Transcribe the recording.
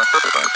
はい。